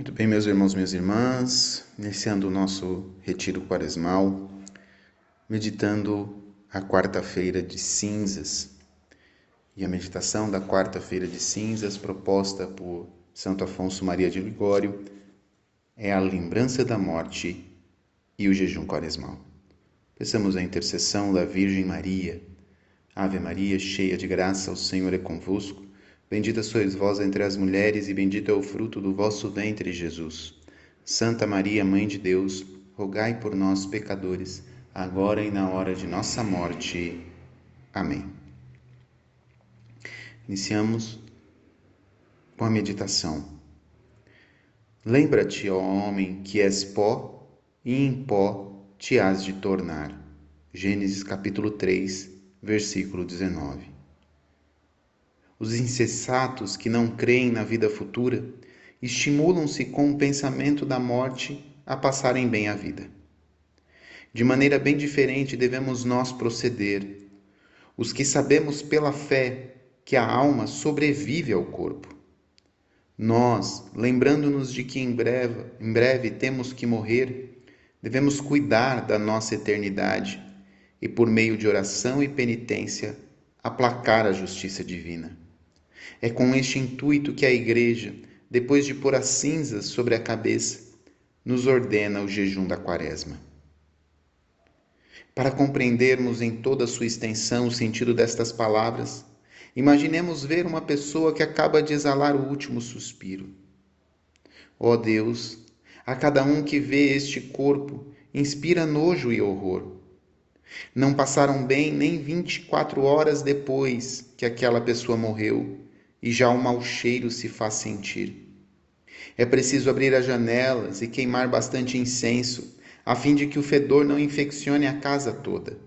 Muito bem, meus irmãos, minhas irmãs, iniciando o nosso retiro quaresmal, meditando a quarta-feira de cinzas. E a meditação da quarta-feira de cinzas, proposta por Santo Afonso Maria de Ligório, é a lembrança da morte e o jejum quaresmal. Peçamos a intercessão da Virgem Maria. Ave Maria, cheia de graça, o Senhor é convosco. Bendita sois vós entre as mulheres, e bendito é o fruto do vosso ventre, Jesus. Santa Maria, Mãe de Deus, rogai por nós, pecadores, agora e na hora de nossa morte. Amém. Iniciamos com a meditação. Lembra-te, ó homem, que és pó, e em pó te hás de tornar. Gênesis capítulo 3, versículo 19. Os insensatos que não creem na vida futura estimulam-se com o pensamento da morte a passarem bem a vida. De maneira bem diferente devemos nós proceder, os que sabemos pela fé que a alma sobrevive ao corpo. Nós, lembrando-nos de que em breve, em breve temos que morrer, devemos cuidar da nossa eternidade e, por meio de oração e penitência, aplacar a justiça divina. É com este intuito que a Igreja, depois de pôr as cinzas sobre a cabeça, nos ordena o jejum da Quaresma. Para compreendermos em toda a sua extensão o sentido destas palavras, imaginemos ver uma pessoa que acaba de exalar o último suspiro. Ó oh Deus, a cada um que vê este corpo, inspira nojo e horror. Não passaram bem nem 24 horas depois que aquela pessoa morreu e já um mau cheiro se faz sentir. É preciso abrir as janelas e queimar bastante incenso, a fim de que o fedor não infeccione a casa toda.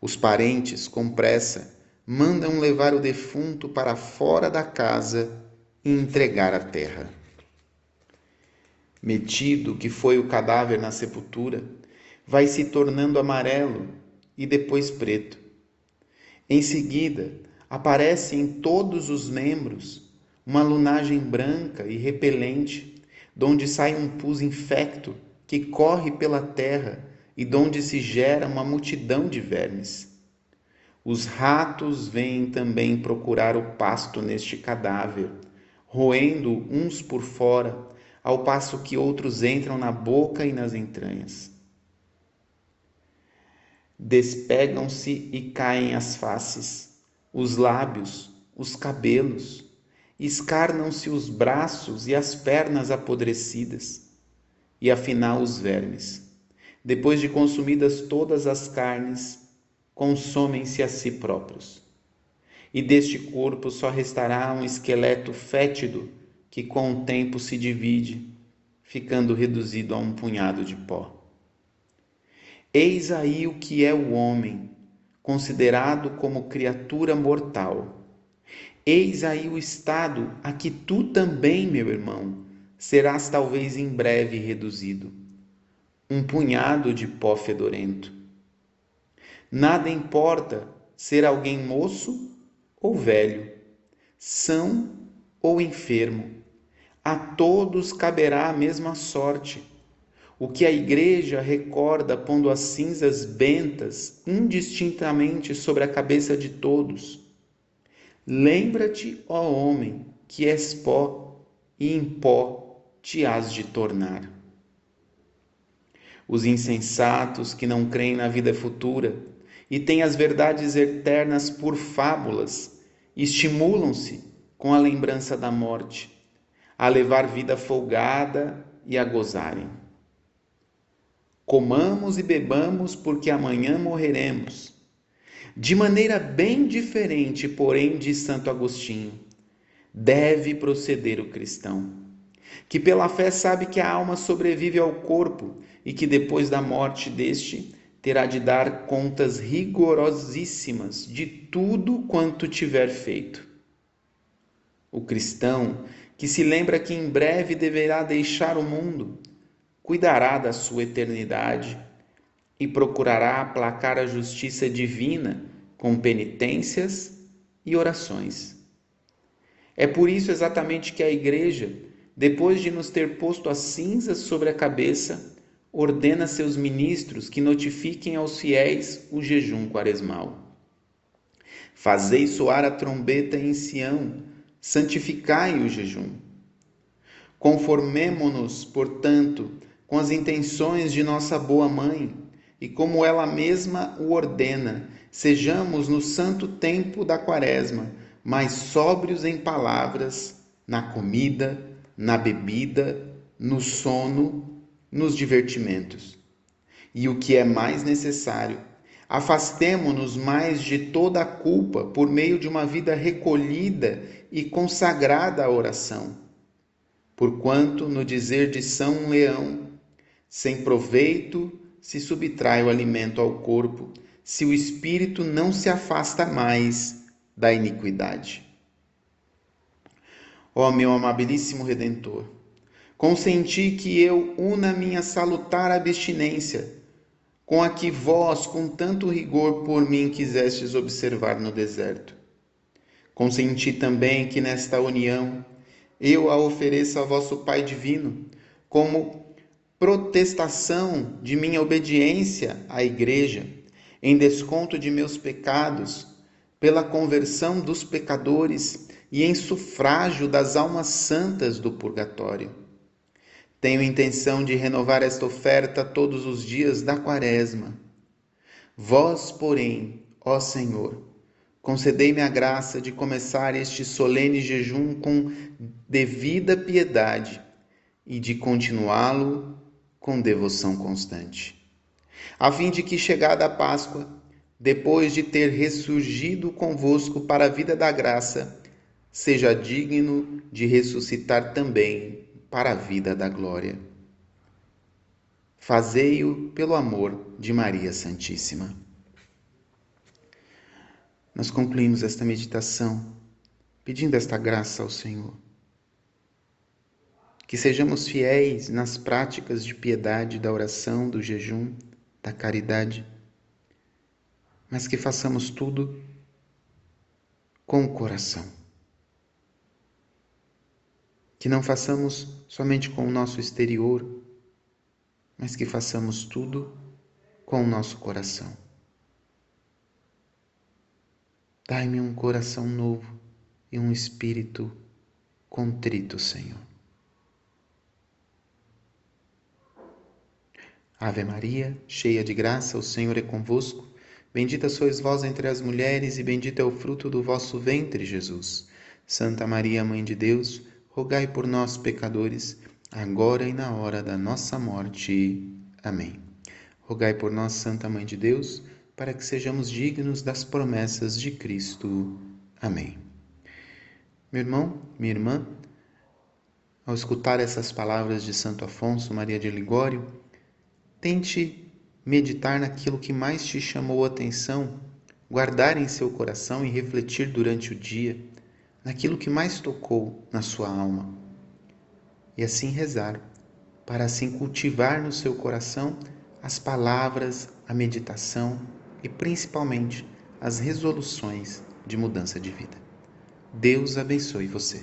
Os parentes, com pressa, mandam levar o defunto para fora da casa e entregar a terra. Metido que foi o cadáver na sepultura, vai se tornando amarelo e depois preto. Em seguida, aparece em todos os membros uma lunagem branca e repelente, donde sai um pus infecto que corre pela terra e donde se gera uma multidão de vermes. Os ratos vêm também procurar o pasto neste cadáver, roendo uns por fora, ao passo que outros entram na boca e nas entranhas. Despegam-se e caem as faces os lábios, os cabelos, escarnam-se os braços e as pernas apodrecidas, e afinal os vermes. Depois de consumidas todas as carnes, consomem-se a si próprios. E deste corpo só restará um esqueleto fétido que com o tempo se divide, ficando reduzido a um punhado de pó. Eis aí o que é o homem considerado como criatura mortal. Eis aí o estado a que tu também, meu irmão, serás talvez em breve reduzido. Um punhado de pó fedorento. Nada importa ser alguém moço ou velho, são ou enfermo. A todos caberá a mesma sorte o que a igreja recorda pondo as cinzas bentas indistintamente sobre a cabeça de todos. Lembra-te, ó homem, que és pó, e em pó te hás de tornar. Os insensatos que não creem na vida futura e têm as verdades eternas por fábulas, estimulam-se com a lembrança da morte, a levar vida folgada e a gozarem. Comamos e bebamos, porque amanhã morreremos. De maneira bem diferente, porém, de Santo Agostinho, deve proceder o cristão, que pela fé sabe que a alma sobrevive ao corpo e que depois da morte deste terá de dar contas rigorosíssimas de tudo quanto tiver feito. O cristão que se lembra que em breve deverá deixar o mundo cuidará da sua eternidade e procurará aplacar a justiça divina com penitências e orações. É por isso exatamente que a Igreja depois de nos ter posto as cinzas sobre a cabeça, ordena seus ministros que notifiquem aos fiéis o jejum quaresmal. Fazei soar a trombeta em Sião, santificai o jejum. Conformemo-nos, portanto, com as intenções de nossa boa mãe, e como ela mesma o ordena, sejamos no santo tempo da quaresma, mais sóbrios em palavras, na comida, na bebida, no sono, nos divertimentos. E o que é mais necessário, afastemo-nos mais de toda a culpa por meio de uma vida recolhida e consagrada à oração. Porquanto, no dizer de São Leão, sem proveito se subtrai o alimento ao corpo, se o espírito não se afasta mais da iniquidade. Ó meu amabilíssimo Redentor, consenti que eu una minha salutar abstinência com a que vós, com tanto rigor por mim, quisestes observar no deserto. Consenti também que nesta união eu a ofereça ao vosso Pai Divino, como protestação de minha obediência à Igreja, em desconto de meus pecados, pela conversão dos pecadores e em sufrágio das almas santas do purgatório. Tenho intenção de renovar esta oferta todos os dias da Quaresma. Vós, porém, ó Senhor, concedei-me a graça de começar este solene jejum com devida piedade e de continuá-lo com devoção constante, a fim de que, chegada a Páscoa, depois de ter ressurgido convosco para a vida da graça, seja digno de ressuscitar também para a vida da glória. Fazei-o pelo amor de Maria Santíssima. Nós concluímos esta meditação pedindo esta graça ao Senhor. Que sejamos fiéis nas práticas de piedade, da oração, do jejum, da caridade, mas que façamos tudo com o coração que não façamos somente com o nosso exterior, mas que façamos tudo com o nosso coração. Dai-me um coração novo e um espírito contrito, Senhor. Ave Maria, cheia de graça, o Senhor é convosco. Bendita sois vós entre as mulheres, e bendito é o fruto do vosso ventre, Jesus. Santa Maria, Mãe de Deus, rogai por nós, pecadores, agora e na hora da nossa morte. Amém. Rogai por nós, Santa Mãe de Deus, para que sejamos dignos das promessas de Cristo. Amém. Meu irmão, minha irmã, ao escutar essas palavras de Santo Afonso Maria de Ligório, tente meditar naquilo que mais te chamou a atenção, guardar em seu coração e refletir durante o dia naquilo que mais tocou na sua alma. E assim rezar, para assim cultivar no seu coração as palavras, a meditação e principalmente as resoluções de mudança de vida. Deus abençoe você.